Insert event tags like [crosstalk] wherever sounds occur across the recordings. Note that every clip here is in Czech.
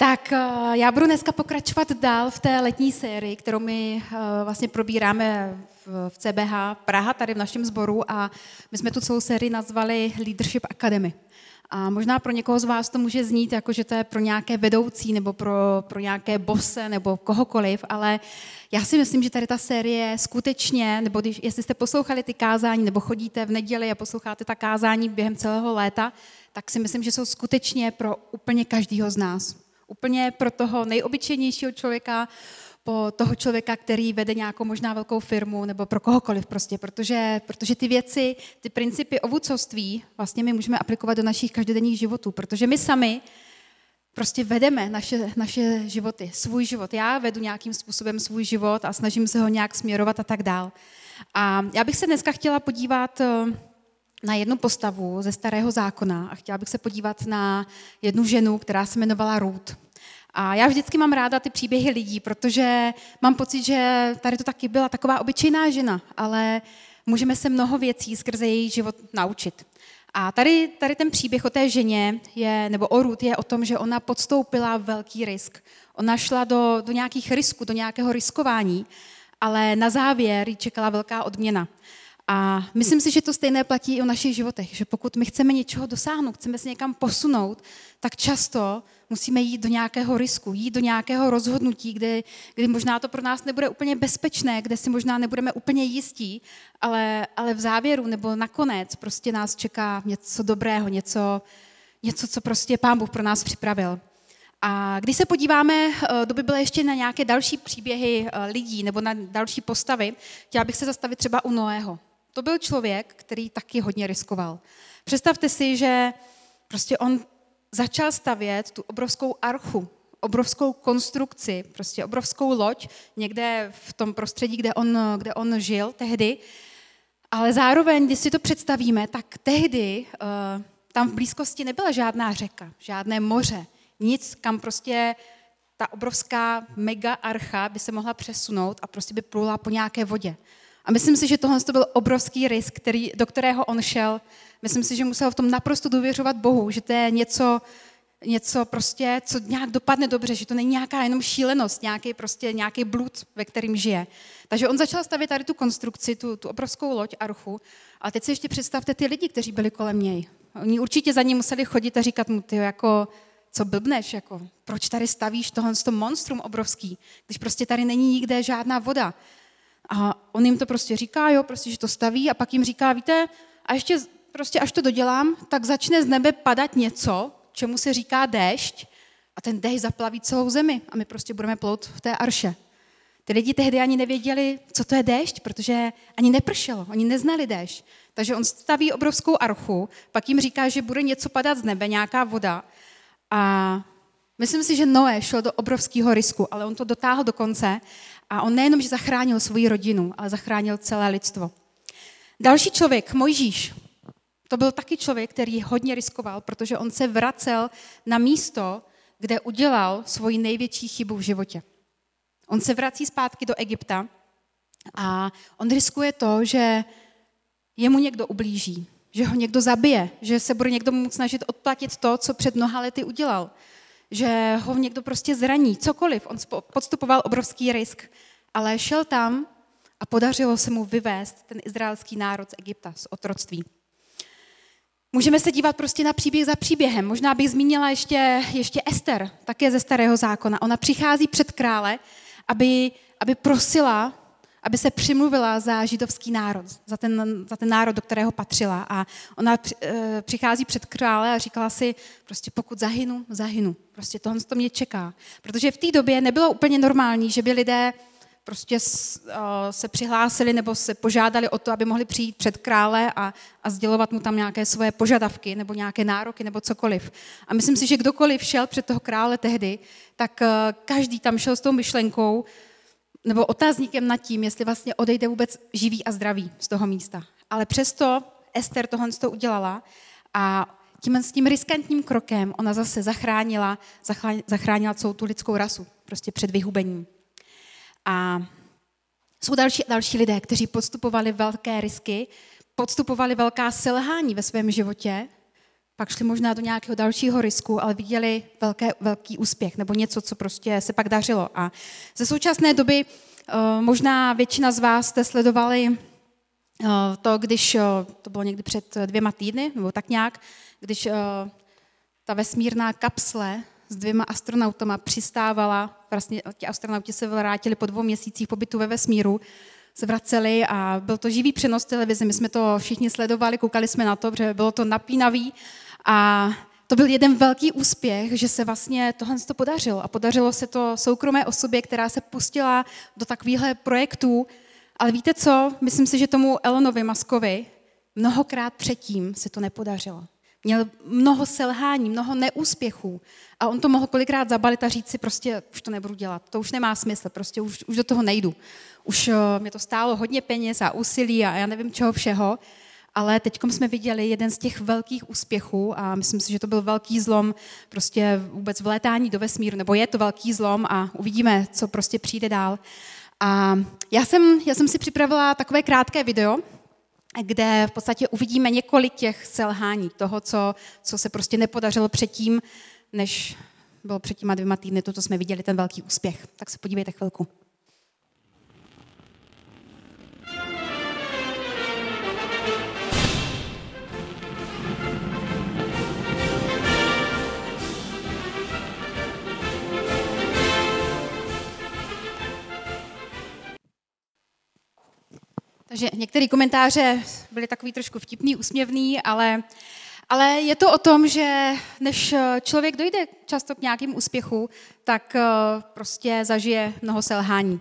Tak eh, já budu dneska pokračovat dál v té letní sérii, kterou my eh, vlastně probíráme v CBH Praha, tady v našem sboru a my jsme tu celou sérii nazvali Leadership Academy. A možná pro někoho z vás to může znít, jako že to je pro nějaké vedoucí nebo pro, pro nějaké bose nebo kohokoliv, ale já si myslím, že tady ta série skutečně, nebo když, jestli jste poslouchali ty kázání nebo chodíte v neděli a posloucháte ta kázání během celého léta, tak si myslím, že jsou skutečně pro úplně každého z nás úplně pro toho nejobyčejnějšího člověka, po toho člověka, který vede nějakou možná velkou firmu, nebo pro kohokoliv prostě, protože, protože ty věci, ty principy ovucovství vlastně my můžeme aplikovat do našich každodenních životů, protože my sami prostě vedeme naše, naše životy, svůj život. Já vedu nějakým způsobem svůj život a snažím se ho nějak směrovat a tak dál. A já bych se dneska chtěla podívat eh, na jednu postavu ze starého zákona a chtěla bych se podívat na jednu ženu, která se jmenovala Ruth. A já vždycky mám ráda ty příběhy lidí, protože mám pocit, že tady to taky byla taková obyčejná žena, ale můžeme se mnoho věcí skrze její život naučit. A tady, tady ten příběh o té ženě, je, nebo o Ruth, je o tom, že ona podstoupila velký risk. Ona šla do, do nějakých risků, do nějakého riskování, ale na závěr ji čekala velká odměna. A myslím si, že to stejné platí i o našich životech, že pokud my chceme něčeho dosáhnout, chceme se někam posunout, tak často musíme jít do nějakého risku, jít do nějakého rozhodnutí, kdy, kdy možná to pro nás nebude úplně bezpečné, kde si možná nebudeme úplně jistí, ale, ale v závěru nebo nakonec prostě nás čeká něco dobrého, něco, něco, co prostě Pán Bůh pro nás připravil. A když se podíváme eh, do Bible ještě na nějaké další příběhy eh, lidí nebo na další postavy, chtěla bych se zastavit třeba u Noého. To byl člověk, který taky hodně riskoval. Představte si, že prostě on začal stavět tu obrovskou archu, obrovskou konstrukci, prostě obrovskou loď někde v tom prostředí, kde on, kde on žil tehdy. Ale zároveň, když si to představíme, tak tehdy uh, tam v blízkosti nebyla žádná řeka, žádné moře, nic, kam prostě ta obrovská mega archa by se mohla přesunout a prostě by plula po nějaké vodě. A myslím si, že tohle to byl obrovský risk, který, do kterého on šel. Myslím si, že musel v tom naprosto důvěřovat Bohu, že to je něco, něco prostě, co nějak dopadne dobře, že to není nějaká jenom šílenost, nějaký prostě nějaký blud, ve kterým žije. Takže on začal stavět tady tu konstrukci, tu, tu obrovskou loď Archu, a teď si ještě představte ty lidi, kteří byli kolem něj. Oni určitě za ním museli chodit a říkat mu, ty jako, co blbneš, jako, proč tady stavíš tohle monstrum obrovský, když prostě tady není nikde žádná voda. A on jim to prostě říká, jo, prostě, že to staví a pak jim říká, víte, a ještě prostě až to dodělám, tak začne z nebe padat něco, čemu se říká déšť a ten déšť zaplaví celou zemi a my prostě budeme plout v té arše. Ty lidi tehdy ani nevěděli, co to je déšť, protože ani nepršelo, oni neznali déšť. Takže on staví obrovskou archu, pak jim říká, že bude něco padat z nebe, nějaká voda. A myslím si, že Noé šel do obrovského risku, ale on to dotáhl do konce a on nejenom, že zachránil svoji rodinu, ale zachránil celé lidstvo. Další člověk, Mojžíš, to byl taky člověk, který hodně riskoval, protože on se vracel na místo, kde udělal svoji největší chybu v životě. On se vrací zpátky do Egypta a on riskuje to, že jemu někdo ublíží, že ho někdo zabije, že se bude někdo mu snažit odplatit to, co před mnoha lety udělal že ho někdo prostě zraní, cokoliv. On podstupoval obrovský risk, ale šel tam a podařilo se mu vyvést ten izraelský národ z Egypta, z otroctví. Můžeme se dívat prostě na příběh za příběhem. Možná bych zmínila ještě, ještě Ester, také ze starého zákona. Ona přichází před krále, aby, aby prosila aby se přimluvila za židovský národ, za ten, za ten národ, do kterého patřila. A ona e, přichází před krále a říkala si, prostě pokud zahynu, zahynu. Prostě tohle to mě čeká. Protože v té době nebylo úplně normální, že by lidé prostě se přihlásili nebo se požádali o to, aby mohli přijít před krále a, a sdělovat mu tam nějaké svoje požadavky nebo nějaké nároky nebo cokoliv. A myslím si, že kdokoliv šel před toho krále tehdy, tak e, každý tam šel s tou myšlenkou, nebo otázníkem nad tím, jestli vlastně odejde vůbec živý a zdravý z toho místa. Ale přesto Ester tohle to udělala a tím s tím riskantním krokem ona zase zachránila, zachránila celou tu lidskou rasu prostě před vyhubením. A jsou další, další lidé, kteří podstupovali velké risky, podstupovali velká selhání ve svém životě, pak šli možná do nějakého dalšího risku, ale viděli velké, velký úspěch nebo něco, co prostě se pak dařilo. A ze současné doby uh, možná většina z vás jste sledovali uh, to, když, uh, to bylo někdy před dvěma týdny, nebo tak nějak, když ta vesmírná kapsle s dvěma astronautama přistávala, vlastně ti astronauti se vrátili po dvou měsících pobytu ve vesmíru, se vraceli a byl to živý přenos televize. My jsme to všichni sledovali, koukali jsme na to, protože bylo to napínavý a to byl jeden velký úspěch, že se vlastně tohle to podařilo. A podařilo se to soukromé osobě, která se pustila do takovýchhle projektů. Ale víte co? Myslím si, že tomu Elonovi Maskovi mnohokrát předtím se to nepodařilo. Měl mnoho selhání, mnoho neúspěchů. A on to mohl kolikrát zabalit a říct si, prostě už to nebudu dělat, to už nemá smysl, prostě už, už do toho nejdu. Už uh, mě to stálo hodně peněz a úsilí a já nevím čeho všeho, ale teď jsme viděli jeden z těch velkých úspěchů a myslím si, že to byl velký zlom prostě vůbec v létání do vesmíru, nebo je to velký zlom a uvidíme, co prostě přijde dál. A já jsem, já jsem si připravila takové krátké video, kde v podstatě uvidíme několik těch selhání, toho, co, co se prostě nepodařilo předtím, než bylo před těma dvěma týdny, to, co jsme viděli, ten velký úspěch. Tak se podívejte chvilku. Takže některé komentáře byly takový trošku vtipný, úsměvný, ale, ale je to o tom, že než člověk dojde často k nějakým úspěchu, tak eh, prostě zažije mnoho selhání.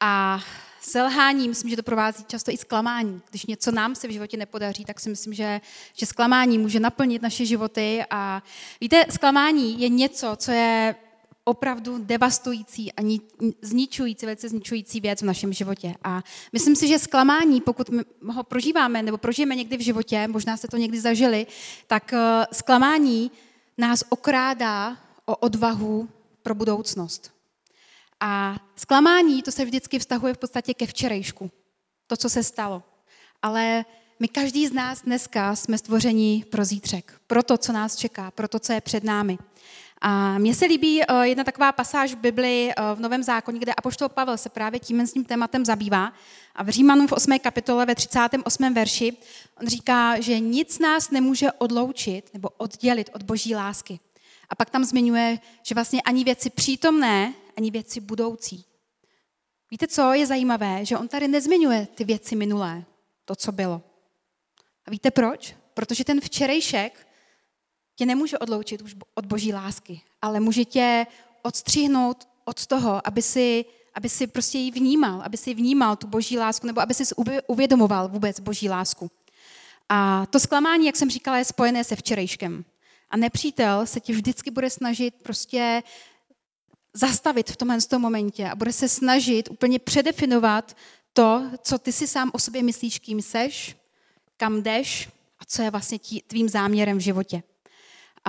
A selhání, myslím, že to provází často i zklamání. Když něco nám se v životě nepodaří, tak si myslím, že, že zklamání může naplnit naše životy. A víte, zklamání je něco, co je opravdu devastující a zničující, velice zničující věc v našem životě. A myslím si, že zklamání, pokud ho prožíváme nebo prožijeme někdy v životě, možná jste to někdy zažili, tak eh, zklamání nás okrádá o odvahu pro budoucnost. A zklamání, to se vždycky vztahuje v podstatě ke včerejšku. To, co se stalo. Ale my každý z nás dneska jsme stvoření pro zítřek, pro to, co nás čeká, pro to, co je před námi. A mně se líbí uh, jedna taková pasáž v Bibli uh, v Novém zákoně, kde Apoštol Pavel se právě tím s tím tématem zabývá. A v Římanům v 8. kapitole ve 38. verši on říká, že nic nás nemůže odloučit nebo oddělit od boží lásky. A pak tam zmiňuje, že vlastně ani věci přítomné, ani věci budoucí. Víte, co je zajímavé? Že on tady nezmiňuje ty věci minulé, to, co bylo. A víte proč? Protože ten včerejšek tě nemůže odloučit už od boží lásky, ale může tě odstřihnout od toho, aby si, aby si prostě ji vnímal, aby si vnímal tu boží lásku, nebo aby si uvědomoval vůbec boží lásku. A to zklamání, jak jsem říkala, je spojené se včerejškem. A nepřítel se tě vždycky bude snažit prostě zastavit v tomhle momentě a bude se snažit úplně předefinovat to, co ty si sám o sobě myslíš, kým seš, kam jdeš a co je vlastně tvým záměrem v životě.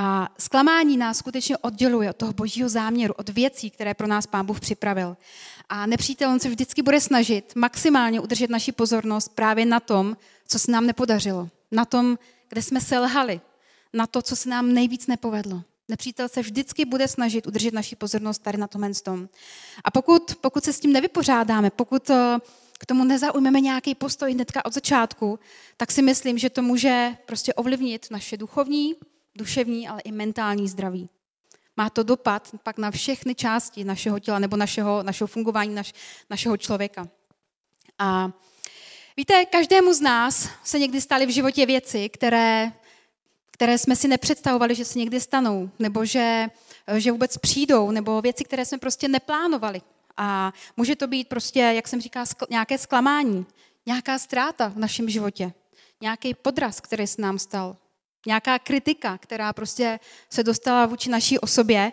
A zklamání nás skutečně odděluje od toho božího záměru, od věcí, které pro nás pán Bůh připravil. A nepřítel on se vždycky bude snažit maximálně udržet naši pozornost právě na tom, co se nám nepodařilo, na tom, kde jsme selhali, na to, co se nám nejvíc nepovedlo. Nepřítel se vždycky bude snažit udržet naši pozornost tady na tom tom. A pokud, pokud se s tím nevypořádáme, pokud eh, k tomu nezaujmeme nějaký postoj hnedka od začátku, tak si myslím, že to může prostě ovlivnit naše duchovní, duševní, ale i mentální zdraví. Má to dopad pak na všechny části našeho těla nebo našeho, našeho fungování naš, našeho člověka. A víte, každému z nás se někdy staly v životě věci, které, které jsme si nepředstavovali, že se někdy stanou, nebo že, že vůbec přijdou, nebo věci, které jsme prostě neplánovali. A může to být prostě, jak jsem říkala, nějaké zklamání, nějaká ztráta v našem životě, nějaký podraz, který se nám stal, nějaká kritika, která prostě se dostala vůči naší osobě.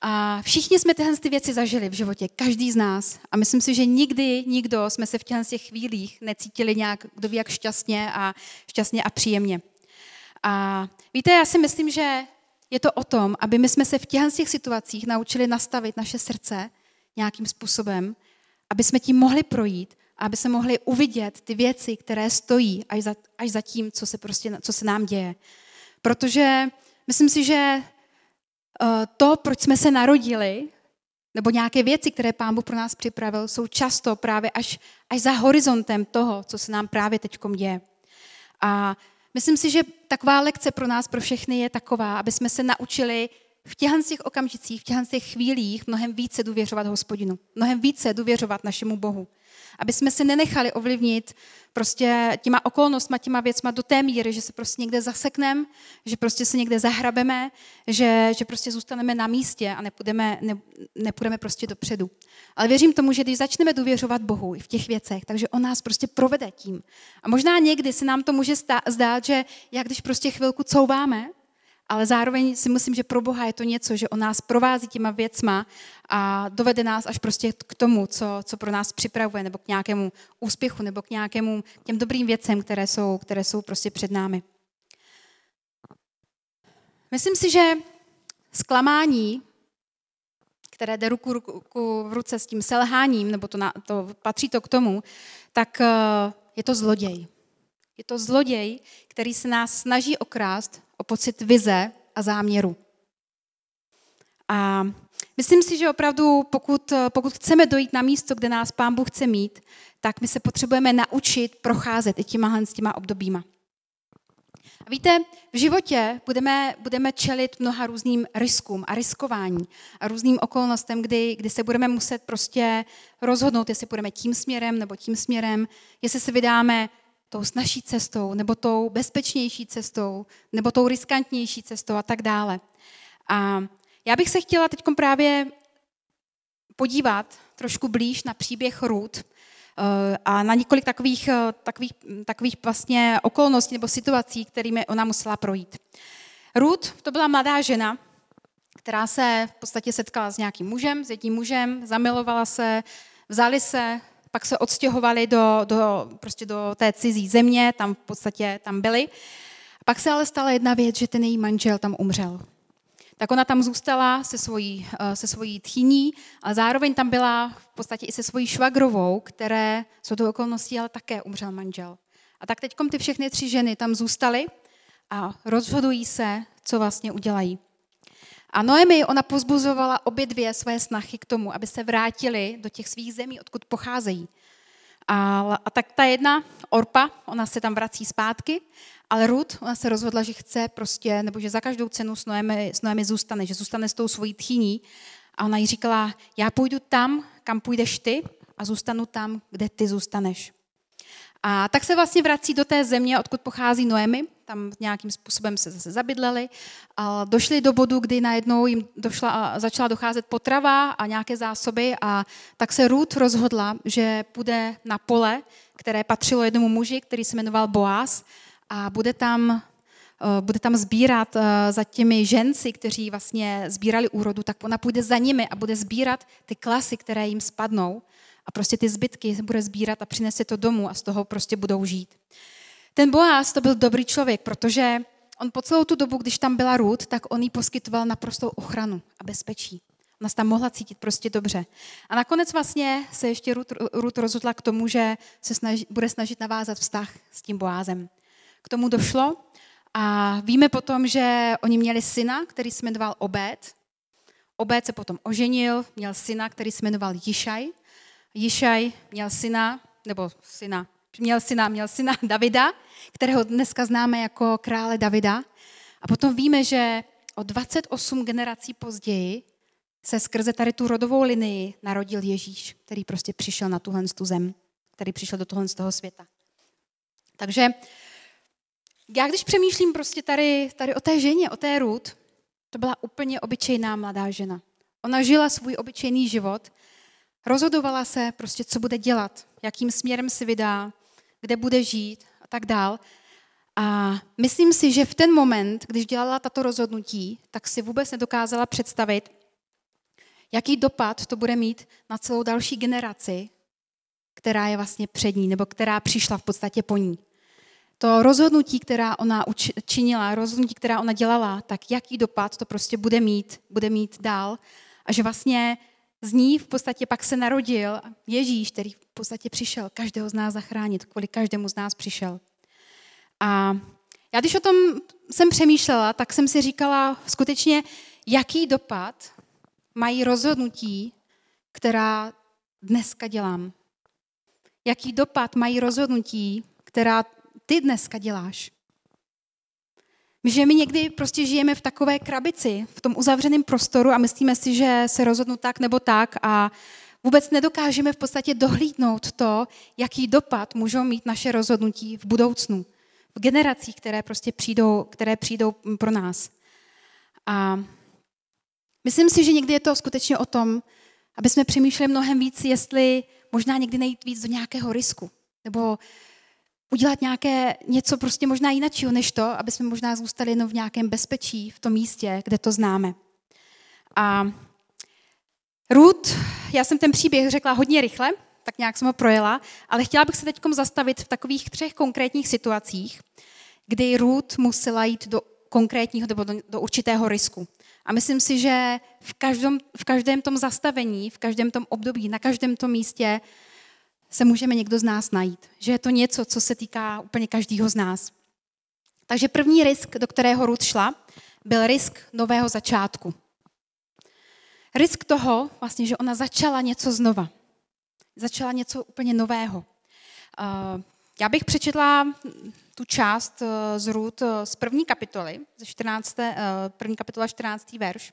A všichni jsme tyhle ty věci zažili v životě, každý z nás. A myslím si, že nikdy, nikdo jsme se v těchto těch chvílích necítili nějak, kdo ví, jak šťastně a, šťastně a příjemně. A víte, já si myslím, že je to o tom, aby my jsme se v těchto těch situacích naučili nastavit naše srdce nějakým způsobem, aby jsme tím mohli projít aby se mohli uvidět ty věci, které stojí až za, až za tím, co se, prostě, co se nám děje. Protože myslím si, že eh, to, proč jsme se narodili, nebo nějaké věci, které Pán Bůh pro nás připravil, jsou často právě až, až za horizontem toho, co se nám právě teď děje. A myslím si, že taková lekce pro nás, pro všechny je taková, aby jsme se naučili v těchto těch okamžicích, v těchto těch chvílích mnohem více důvěřovat hospodinu, mnohem více důvěřovat našemu Bohu. Aby jsme se nenechali ovlivnit prostě těma okolnostma, těma věcma do té míry, že se prostě někde zasekneme, že prostě se někde zahrabeme, že, že prostě zůstaneme na místě a nepůjdeme, ne, nepůjdeme prostě dopředu. Ale věřím tomu, že když začneme důvěřovat Bohu i v těch věcech, takže On nás prostě provede tím. A možná někdy se nám to může zdát, že jak když prostě chvilku couváme, ale zároveň si myslím, že pro Boha je to něco, že on nás provází těma věcma a dovede nás až prostě k tomu, co, co pro nás připravuje, nebo k nějakému úspěchu, nebo k nějakému k těm dobrým věcem, které jsou, které jsou prostě před námi. Myslím si, že zklamání, které jde ruku, ruku v ruce s tím selháním, nebo to, na, to patří to k tomu, tak eh, je to zloděj. Je to zloděj, který se nás snaží okrást o pocit vize a záměru. A myslím si, že opravdu, pokud, pokud chceme dojít na místo, kde nás Pán Bůh chce mít, tak my se potřebujeme naučit procházet i těma, s těma obdobíma. A víte, v životě budeme, budeme čelit mnoha různým riskům a riskování a různým okolnostem, kdy, kdy se budeme muset prostě rozhodnout, jestli půjdeme tím směrem nebo tím směrem, jestli se vydáme tou snažší cestou, nebo tou bezpečnější cestou, nebo tou riskantnější cestou a tak dále. A já bych se chtěla teď právě podívat trošku blíž na příběh Ruth eh, a na několik takových, eh, takových, takových vlastně okolností nebo situací, kterými ona musela projít. Ruth to byla mladá žena, která se v podstatě setkala s nějakým mužem, s jedním mužem, zamilovala se, vzali se, pak se odstěhovali do, do, prostě do té cizí země, tam v podstatě tam byli. Pak se ale stala jedna věc, že ten její manžel tam umřel. Tak ona tam zůstala se svojí, eh, se svojí tchýní, ale zároveň tam byla v podstatě i se svojí švagrovou, které jsou to okolnosti, ale také umřel manžel. A tak teď ty všechny tři ženy tam zůstaly a rozhodují se, co vlastně udělají. A Noemi, ona pozbuzovala obě dvě své snachy k tomu, aby se vrátili do těch svých zemí, odkud pocházejí. A, a tak ta jedna, Orpa, ona se tam vrací zpátky, ale Ruth, ona se rozhodla, že chce prostě, nebo že za každou cenu s Noemi, s Noemi zůstane, že zůstane s tou svojí tchýní. A ona jí říkala, já půjdu tam, kam půjdeš ty a zůstanu tam, kde ty zůstaneš. A tak se vlastně vrací do té země, odkud pochází Noemi, tam nějakým způsobem se zase zabydleli. A došli do bodu, kdy najednou jim došla, začala docházet potrava a nějaké zásoby a tak se Ruth rozhodla, že půjde na pole, které patřilo jednomu muži, který se jmenoval Boaz a bude tam eh, bude tam sbírat eh, za těmi ženci, kteří vlastně sbírali úrodu, tak ona půjde za nimi a bude sbírat ty klasy, které jim spadnou a prostě ty zbytky bude sbírat a přinese to domů a z toho prostě budou žít. Ten Boaz to byl dobrý člověk, protože on po celou tu dobu, když tam byla Ruth, tak on jí poskytoval naprostou ochranu a bezpečí. Ona se tam mohla cítit prostě dobře. A nakonec vlastně se ještě Ruth, Ruth rozhodla k tomu, že se snaží, bude snažit navázat vztah s tím Boázem. K tomu došlo a víme potom, že oni měli syna, který se jmenoval Obed. Obed se potom oženil, měl syna, který se jmenoval Jišaj. Jišaj měl syna, nebo syna, měl syna, měl syna [laughs] Davida, kterého dneska známe jako krále Davida. A potom víme, že o 28 generací později se skrze tady tu rodovou linii narodil Ježíš, který prostě přišel na tuhle tu zem, který přišel do tohle z toho světa. Takže já když přemýšlím prostě tady, tady o té ženě, o té Ruth, to byla úplně obyčejná mladá žena. Ona žila svůj obyčejný život, rozhodovala se prostě, co bude dělat, jakým směrem se vydá, kde bude žít a tak dál. A myslím si, že v ten moment, když dělala tato rozhodnutí, tak si vůbec nedokázala představit, jaký dopad to bude mít na celou další generaci, která je vlastně před ní, nebo která přišla v podstatě po ní. To rozhodnutí, která ona činila, rozhodnutí, která ona dělala, tak jaký dopad to prostě bude mít, bude mít dál. A že vlastně z ní v podstatě pak se narodil Ježíš, který v podstatě přišel každého z nás zachránit, kvůli každému z nás přišel. A Já když o tom jsem přemýšlela, tak jsem si říkala skutečně, jaký dopad mají rozhodnutí, která dneska dělám. Jaký dopad mají rozhodnutí, která ty dneska děláš. Že my někdy prostě žijeme v takové krabici, v tom uzavřeném prostoru a myslíme si, že se rozhodnu tak nebo tak a vůbec nedokážeme v podstatě dohlídnout to, jaký dopad můžou mít naše rozhodnutí v budoucnu, v generacích, které prostě přijdou, které přijdou pro nás. A myslím si, že někdy je to skutečně o tom, aby jsme přemýšleli mnohem víc, jestli možná někdy nejít víc do nějakého risku, nebo udělat nějaké něco prostě možná jiného než to, aby jsme možná zůstali jenom v nějakém bezpečí, v tom místě, kde to známe. A Ruth, já jsem ten příběh řekla hodně rychle, tak nějak jsem ho projela, ale chtěla bych se teď zastavit v takových třech konkrétních situacích, kdy Ruth musela jít do konkrétního nebo do, do určitého risku. A myslím si, že v každém, v každém tom zastavení, v každém tom období, na každém tom místě se můžeme někdo z nás najít. Že je to něco, co se týká úplně každého z nás. Takže první risk, do kterého Ruth šla, byl risk nového začátku. Risk toho, vlastně, že ona začala něco znova. Začala něco úplně nového. Já bych přečetla tu část eh, z Ruth eh, z první kapitoly, ze 14. Eh, první kapitola 14. verš.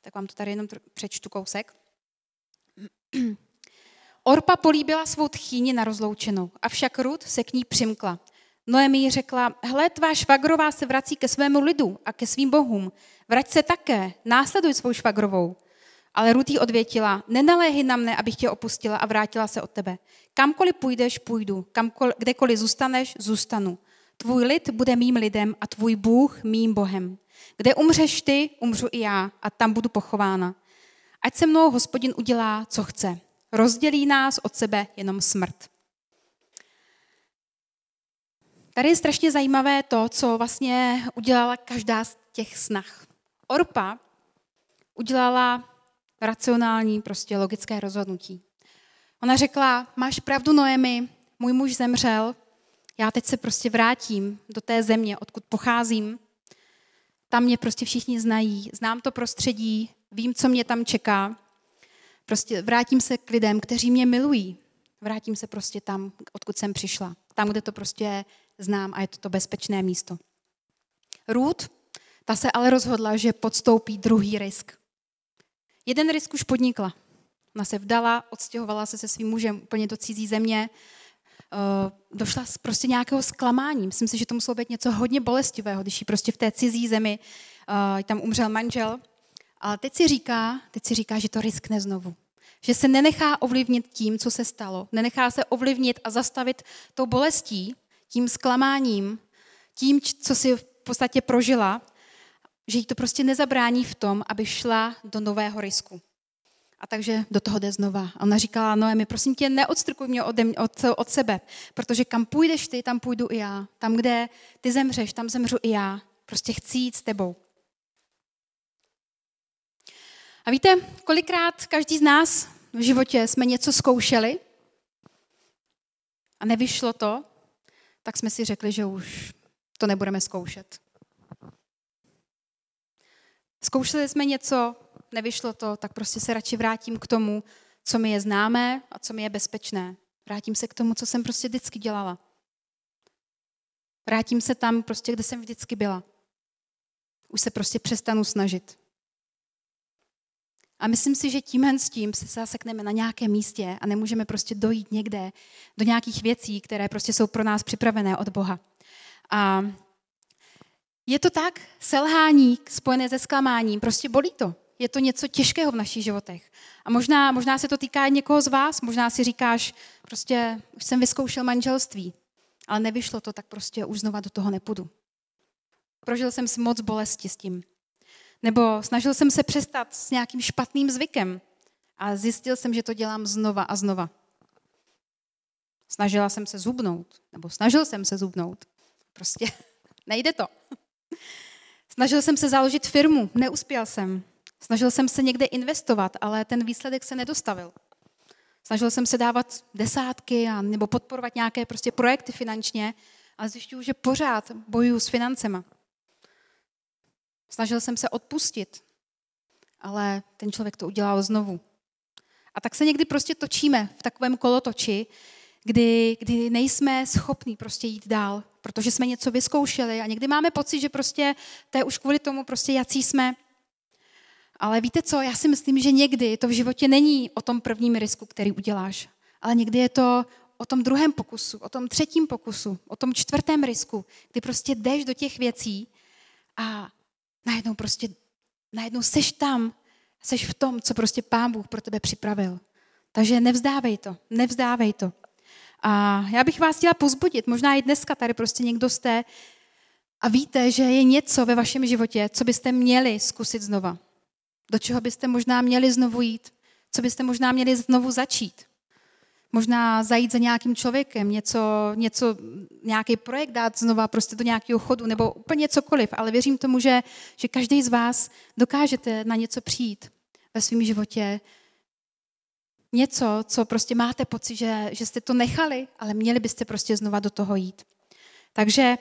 Tak vám to tady jenom přečtu kousek. Orpa políbila svou tchýni na rozloučenou, avšak Rud se k ní přimkla. Noemi jí řekla, hle, tvá švagrová se vrací ke svému lidu a ke svým bohům. Vrať se také, následuj svou švagrovou. Ale Rud jí odvětila, nenaléhy na mne, abych tě opustila a vrátila se od tebe. Kamkoliv půjdeš, půjdu. Kamkoliv, kdekoliv zůstaneš, zůstanu. Tvůj lid bude mým lidem a tvůj Bůh mým Bohem. Kde umřeš ty, umřu i já a tam budu pochována. Ať se mnou hospodin udělá, co chce. Rozdělí nás od sebe jenom smrt. Tady je strašně zajímavé to, co vlastně udělala každá z těch snah. Orpa udělala racionální, prostě logické rozhodnutí. Ona řekla, máš pravdu Noemi, můj muž zemřel, já teď se prostě vrátím do té země, odkud pocházím. Tam mě prostě všichni znají, znám to prostředí, vím, co mě tam čeká. Prostě vrátím se k lidem, kteří mě milují. Vrátím se prostě tam, odkud jsem přišla. Tam, kde to prostě znám a je to to bezpečné místo. Ruth, ta se ale rozhodla, že podstoupí druhý risk. Jeden risk už podnikla. Ona se vdala, odstěhovala se se svým mužem úplně do cizí země, uh, došla z prostě nějakého zklamání. Myslím si, že to muselo být něco hodně bolestivého, když jí prostě v té cizí zemi uh, tam umřel manžel. Ale teď si říká, teď si říká, že to riskne znovu. Že se nenechá ovlivnit tím, co se stalo. Nenechá se ovlivnit a zastavit tou bolestí, tím zklamáním, tím, co si v podstatě prožila, že jí to prostě nezabrání v tom, aby šla do nového risku. A takže do toho jde znova. A ona říkala, Noemi, prosím tě, neodstrukuj mě od, od, od sebe, protože kam půjdeš ty, tam půjdu i já. Tam, kde ty zemřeš, tam zemřu i já. Prostě chci jít s tebou. A víte, kolikrát každý z nás v životě jsme něco zkoušeli a nevyšlo to, tak jsme si řekli, že už to nebudeme zkoušet. Zkoušeli jsme něco, nevyšlo to, tak prostě se radši vrátím k tomu, co mi je známé a co mi je bezpečné. Vrátím se k tomu, co jsem prostě vždycky dělala. Vrátím se tam prostě, kde jsem vždycky byla. Už se prostě přestanu snažit. A myslím si, že tímhle s tím se zasekneme na nějakém místě a nemůžeme prostě dojít někde do nějakých věcí, které prostě jsou pro nás připravené od Boha. A je to tak, selhání spojené se zklamáním, prostě bolí to. Je to něco těžkého v našich životech. A možná, možná se to týká někoho z vás, možná si říkáš, prostě už jsem vyzkoušel manželství, ale nevyšlo to, tak prostě už znova do toho nepůjdu. Prožil jsem si moc bolesti s tím. Nebo snažil jsem se přestat s nějakým špatným zvykem a zjistil jsem, že to dělám znova a znova. Snažila jsem se zubnout, nebo snažil jsem se zubnout. Prostě [laughs] nejde to. Snažil jsem se založit firmu, neuspěl jsem. Snažil jsem se někde investovat, ale ten výsledek se nedostavil. Snažil jsem se dávat desátky a, nebo podporovat nějaké prostě projekty finančně, ale zjišťuju, že pořád bojuju s financema. Snažil jsem se odpustit, ale ten člověk to udělal znovu. A tak se někdy prostě točíme v takovém kolotoči, kdy, kdy nejsme schopní prostě jít dál, protože jsme něco vyzkoušeli a někdy máme pocit, že prostě to je už kvůli tomu prostě jací jsme. Ale víte co, já si myslím, že někdy to v životě není o tom prvním risku, který uděláš, ale někdy je to o tom druhém pokusu, o tom třetím pokusu, o tom čtvrtém risku, kdy prostě jdeš do těch věcí a najednou prostě, najednou seš tam, seš v tom, co prostě Pán Bůh pro tebe připravil. Takže nevzdávej to, nevzdávej to. A já bych vás chtěla pozbudit, možná i dneska tady prostě někdo jste a víte, že je něco ve vašem životě, co byste měli zkusit znova. Do čeho byste možná měli znovu jít, co byste možná měli znovu začít. Možná zajít za nějakým člověkem, něco, něco, nějaký projekt dát znova prostě do nějakého chodu, nebo úplně cokoliv, ale věřím tomu, že, že každý z vás dokážete na něco přijít ve svém životě, něco, co prostě máte pocit, že, že jste to nechali, ale měli byste prostě znova do toho jít. Takže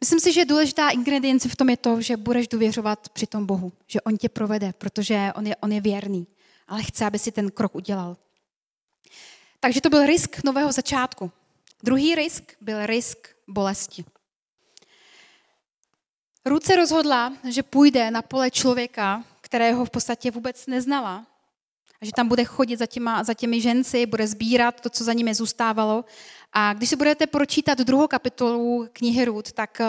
myslím si, že důležitá ingredience v tom je to, že budeš důvěřovat při tom Bohu, že On tě provede, protože On je, on je věrný, ale chce, aby si ten krok udělal. Takže to byl risk nového začátku. Druhý risk byl risk bolesti. Ruce rozhodla, že půjde na pole člověka, kterého v podstatě vůbec neznala, a že tam bude chodit za, těma, za těmi ženci, bude sbírat to, co za nimi zůstávalo. A když si budete pročítat druhou kapitolu knihy Rud, tak uh,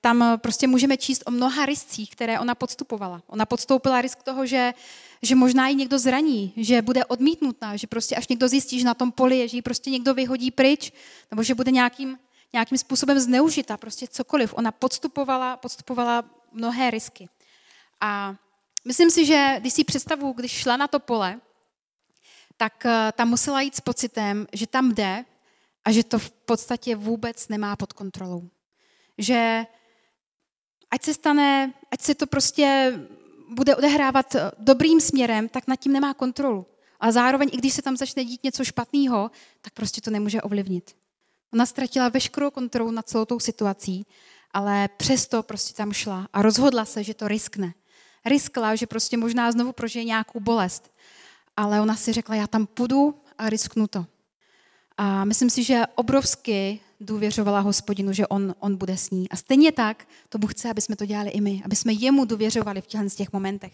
tam prostě můžeme číst o mnoha riscích, které ona podstupovala. Ona podstoupila risk toho, že, že možná ji někdo zraní, že bude odmítnutá, že prostě až někdo zjistí, že na tom poli je, že ji prostě někdo vyhodí pryč, nebo že bude nějakým, nějakým způsobem zneužita, prostě cokoliv. Ona podstupovala, podstupovala mnohé risky. A Myslím si, že když si představu, když šla na to pole, tak eh, tam musela jít s pocitem, že tam jde a že to v podstatě vůbec nemá pod kontrolou. Že ať se stane, ať se to prostě bude odehrávat dobrým směrem, tak nad tím nemá kontrolu. A zároveň, i když se tam začne dít něco špatného, tak prostě to nemůže ovlivnit. Ona ztratila veškerou kontrolu nad celou tou situací, ale přesto prostě tam šla a rozhodla se, že to riskne riskla, že prostě možná znovu prožije nějakou bolest. Ale ona si řekla, já tam půjdu a risknu to. A myslím si, že obrovsky důvěřovala hospodinu, že on, on bude s ní. A stejně tak to Bůh chce, aby jsme to dělali i my, aby jsme jemu důvěřovali v těchto těch momentech.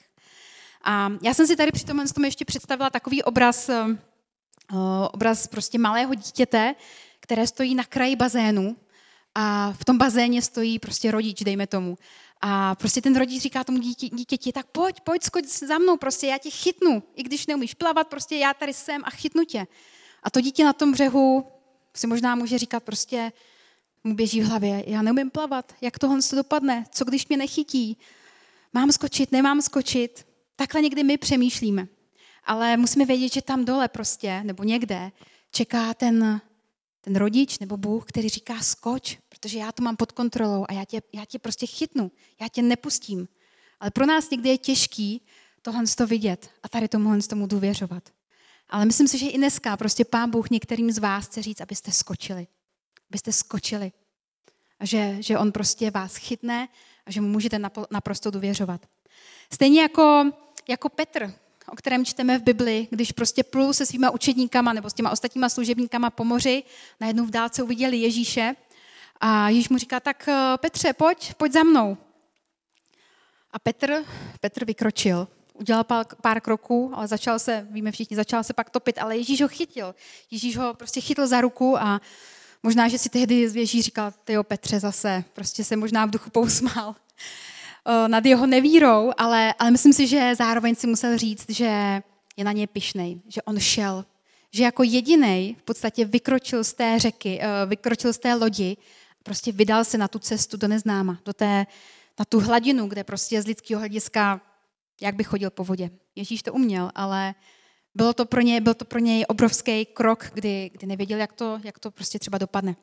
A já jsem si tady při tomhle tom ještě představila takový obraz, uh, obraz prostě malého dítěte, které stojí na kraji bazénu a v tom bazéně stojí prostě rodič, dejme tomu. A prostě ten rodič říká tomu dítě, dítěti, tak pojď, pojď, skoč za mnou, prostě já tě chytnu. I když neumíš plavat, prostě já tady jsem a chytnu tě. A to dítě na tom břehu si možná může říkat prostě, mu běží v hlavě, já neumím plavat, jak to dopadne, co když mě nechytí, mám skočit, nemám skočit. Takhle někdy my přemýšlíme. Ale musíme vědět, že tam dole prostě, nebo někde, čeká ten, ten rodič nebo Bůh, který říká skoč, protože já to mám pod kontrolou a já tě, já tě prostě chytnu, já tě nepustím. Ale pro nás někdy je těžký tohle to vidět a tady tomuhle tomu důvěřovat. Ale myslím si, že i dneska prostě Pán Bůh některým z vás chce říct, abyste skočili. Abyste skočili. A že, že on prostě vás chytne a že mu můžete naprosto důvěřovat. Stejně jako, jako Petr, o kterém čteme v Bibli, když prostě plul se svýma učedníkama nebo s těma ostatníma služebníkama po moři, najednou v dálce uviděli Ježíše a Ježíš mu říká, tak eh, Petře, pojď, pojď za mnou. A Petr, Petr vykročil, udělal pár, pár kroků, ale začal se, víme všichni, začal se pak topit, ale Ježíš ho chytil. Ježíš ho prostě chytl za ruku a možná, že si tehdy Ježíš říkal, ty jo Petře zase, prostě se možná v duchu pousmál. [laughs] Nad jeho nevírou, ale, ale myslím si, že zároveň si musel říct, že je na něj pišnej, že on šel, že jako jediný v podstatě vykročil z té řeky, eh, vykročil z té lodi prostě vydal se na tu cestu do neznáma, do té, na tu hladinu, kde prostě z lidského hlediska, jak by chodil po vodě. Ježíš to uměl, ale bylo to pro něj, byl to pro něj obrovský krok, kdy, kdy nevěděl, jak to, jak to prostě třeba dopadne.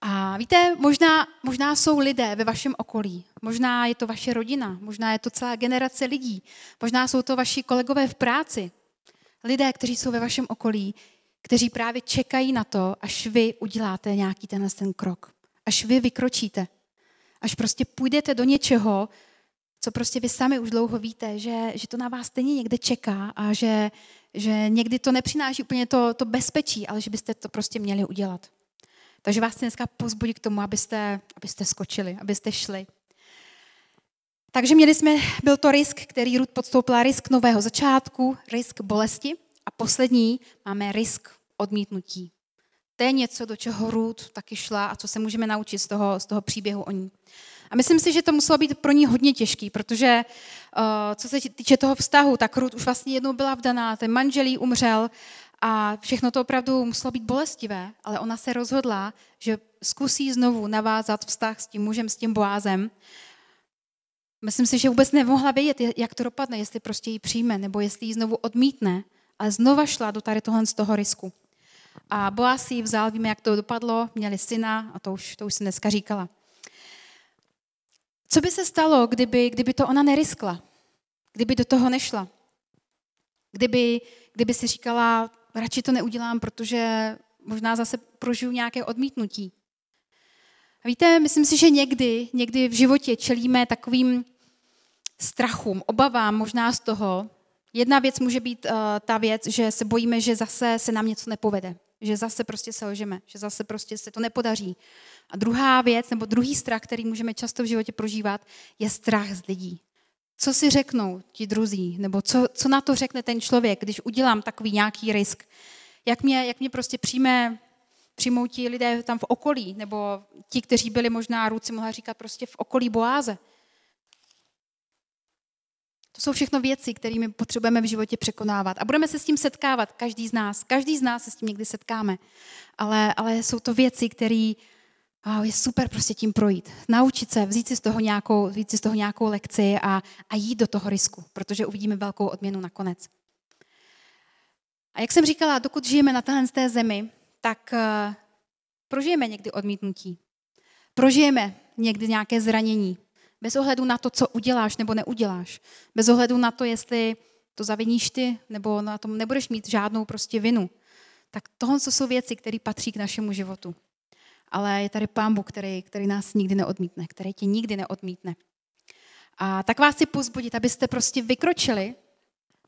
A víte, možná, možná jsou lidé ve vašem okolí, možná je to vaše rodina, možná je to celá generace lidí, možná jsou to vaši kolegové v práci, lidé, kteří jsou ve vašem okolí, kteří právě čekají na to, až vy uděláte nějaký tenhle ten krok. Až vy vykročíte. Až prostě půjdete do něčeho, co prostě vy sami už dlouho víte, že, že to na vás stejně někde čeká a že, že někdy to nepřináší úplně to, to bezpečí, ale že byste to prostě měli udělat. Takže vás dneska pozbudit k tomu, abyste, abyste skočili, abyste šli. Takže měli jsme, byl to risk, který Ruth podstoupila, risk nového začátku, risk bolesti a poslední máme risk odmítnutí. To je něco, do čeho Ruth taky šla a co se můžeme naučit z toho, z toho příběhu o ní. A myslím si, že to muselo být pro ní hodně těžký, protože uh, co se týče toho vztahu, tak Ruth už vlastně jednou byla vdaná, ten manželí umřel a všechno to opravdu muselo být bolestivé, ale ona se rozhodla, že zkusí znovu navázat vztah s tím mužem, s tím Boázem. Myslím si, že vůbec nemohla vědět, jak to dopadne, jestli prostě ji přijme, nebo jestli ji znovu odmítne, ale znova šla do tady tohle z toho risku. A Boaz ji vzal, víme, jak to dopadlo, měli syna a to už, to už jsem dneska říkala. Co by se stalo, kdyby, kdyby to ona neriskla? Kdyby do toho nešla? Kdyby, kdyby si říkala, radši to neudělám, protože možná zase prožiju nějaké odmítnutí. A víte, myslím si, že někdy, někdy v životě čelíme takovým strachům, obavám možná z toho. Jedna věc může být uh, ta věc, že se bojíme, že zase se nám něco nepovede, že zase prostě selžeme, že zase prostě se to nepodaří. A druhá věc, nebo druhý strach, který můžeme často v životě prožívat, je strach z lidí. Co si řeknou ti druzí, nebo co, co na to řekne ten člověk, když udělám takový nějaký risk. Jak mě, jak mě prostě přijme, přijmou ti lidé tam v okolí, nebo ti, kteří byli možná, ruci mohla říkat prostě v okolí Boáze. To jsou všechno věci, kterými potřebujeme v životě překonávat. A budeme se s tím setkávat, každý z nás. Každý z nás se s tím někdy setkáme. Ale, ale jsou to věci, které wow, je super prostě tím projít. Naučit se, vzít si z toho nějakou, vzít si z toho nějakou lekci a, a jít do toho risku, protože uvidíme velkou odměnu nakonec. A jak jsem říkala, dokud žijeme na téhle té zemi, tak uh, prožijeme někdy odmítnutí. Prožijeme někdy nějaké zranění. Bez ohledu na to, co uděláš nebo neuděláš. Bez ohledu na to, jestli to zaviníš ty, nebo na tom nebudeš mít žádnou prostě vinu. Tak tohle jsou věci, které patří k našemu životu ale je tady Pán Bůh, který, který nás nikdy neodmítne, který tě nikdy neodmítne. A tak vás chci pozbudit, abyste prostě vykročili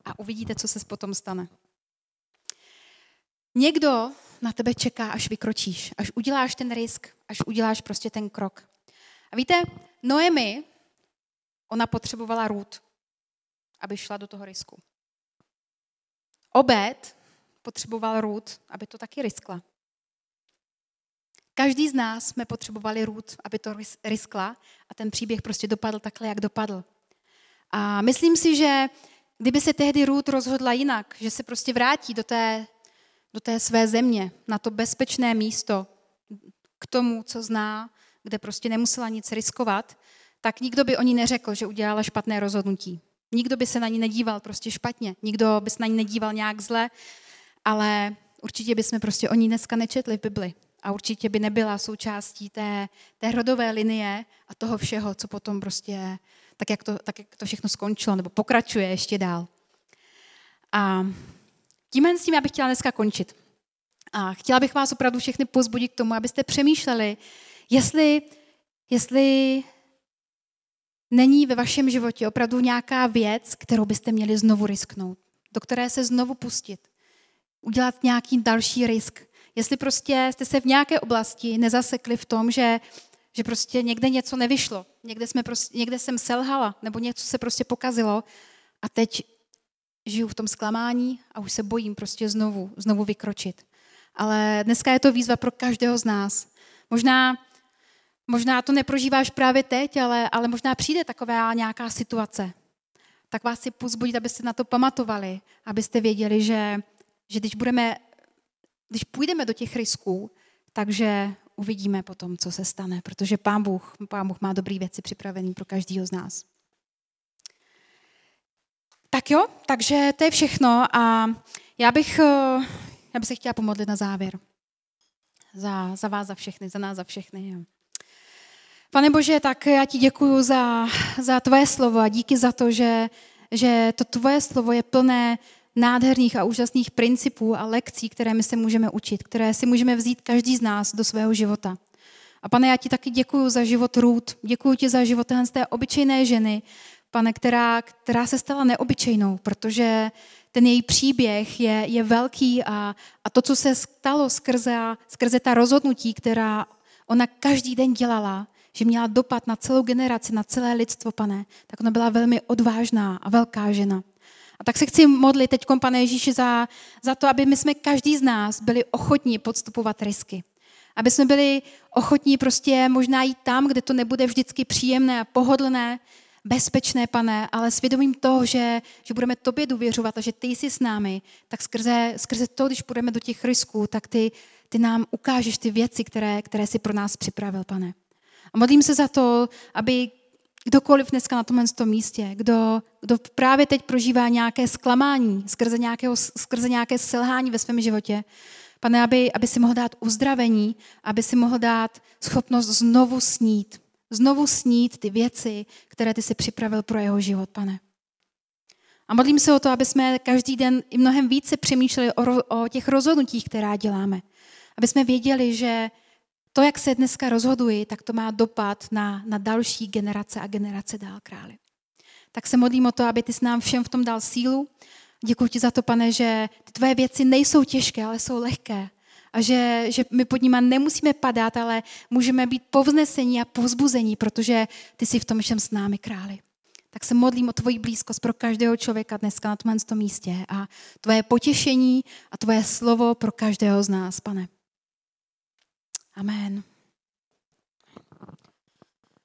a uvidíte, co se potom stane. Někdo na tebe čeká, až vykročíš, až uděláš ten risk, až uděláš prostě ten krok. A víte, Noemi, ona potřebovala růd, aby šla do toho risku. Obed potřeboval růd, aby to taky riskla. Každý z nás jsme potřebovali růd, aby to riskla a ten příběh prostě dopadl takhle, jak dopadl. A myslím si, že kdyby se tehdy Ruth rozhodla jinak, že se prostě vrátí do té, do té své země, na to bezpečné místo, k tomu, co zná, kde prostě nemusela nic riskovat, tak nikdo by o ní neřekl, že udělala špatné rozhodnutí. Nikdo by se na ní nedíval prostě špatně, nikdo by se na ní nedíval nějak zle, ale určitě bychom prostě o ní dneska nečetli v Bibli a určitě by nebyla součástí té, té rodové linie a toho všeho, co potom prostě, tak jak, to, tak jak to všechno skončilo, nebo pokračuje ještě dál. A tímhle s tím já bych chtěla dneska končit. A chtěla bych vás opravdu všechny pozbudit k tomu, abyste přemýšleli, jestli, jestli není ve vašem životě opravdu nějaká věc, kterou byste měli znovu risknout, do které se znovu pustit, udělat nějaký další risk, Jestli prostě jste se v nějaké oblasti nezasekli v tom, že, že prostě někde něco nevyšlo, někde, jsme prostě, někde jsem selhala, nebo něco se prostě pokazilo a teď žiju v tom zklamání a už se bojím prostě znovu, znovu vykročit. Ale dneska je to výzva pro každého z nás. Možná, možná to neprožíváš právě teď, ale, ale možná přijde taková nějaká situace. Tak vás si pozbudit, abyste na to pamatovali, abyste věděli, že, že když budeme když půjdeme do těch risků, takže uvidíme potom, co se stane, protože Pán Bůh, Pán Bůh má dobré věci připravené pro každého z nás. Tak jo, takže to je všechno a já bych, eh, já bych se chtěla pomodlit na závěr. Za, za vás, za všechny, za nás, za všechny. Jo. Pane Bože, tak já ti děkuju za, za tvoje slovo a díky za to, že, že to tvoje slovo je plné nádherných a úžasných principů a lekcí, které my se můžeme učit, které si můžeme vzít každý z nás do svého života. A pane, já ti taky děkuji za život Ruth, děkuji ti za život z té obyčejné ženy, pane, která, která se stala neobyčejnou, protože ten její příběh je, je velký a, a to, co se stalo skrze, skrze ta rozhodnutí, která ona každý den dělala, že měla dopad na celou generaci, na celé lidstvo, pane, tak ona byla velmi odvážná a velká žena. A tak se chci modlit teď, pane Ježíši, za, za to, aby my jsme každý z nás byli ochotní podstupovat risky. Aby jsme byli ochotní prostě možná jít tam, kde to nebude vždycky příjemné a pohodlné, bezpečné, pane, ale svědomím toho, že, že budeme tobě důvěřovat a že ty jsi s námi, tak skrze, skrze to, když půjdeme do těch risků, tak ty, ty nám ukážeš ty věci, které, které jsi pro nás připravil, pane. A modlím se za to, aby kdokoliv dneska na tomhle tom místě, kdo, kdo právě teď prožívá nějaké zklamání skrze, nějakého, skrze nějaké selhání ve svém životě, pane, aby, aby si mohl dát uzdravení, aby si mohl dát schopnost znovu snít, znovu snít ty věci, které ty si připravil pro jeho život, pane. A modlím se o to, aby jsme každý den i mnohem více přemýšleli o, o těch rozhodnutích, která děláme. Aby jsme věděli, že to, jak se dneska rozhoduji, tak to má dopad na, na další generace a generace dál králi. Tak se modlím o to, aby ty s nám všem v tom dal sílu. Děkuji ti za to, pane, že ty tvoje věci nejsou těžké, ale jsou lehké. A že, že my pod nimi nemusíme padat, ale můžeme být povznesení a povzbuzení, protože ty jsi v tom všem s námi, králi. Tak se modlím o tvoji blízkost pro každého člověka dneska na tomhle místě a tvoje potěšení a tvoje slovo pro každého z nás, pane. Amen.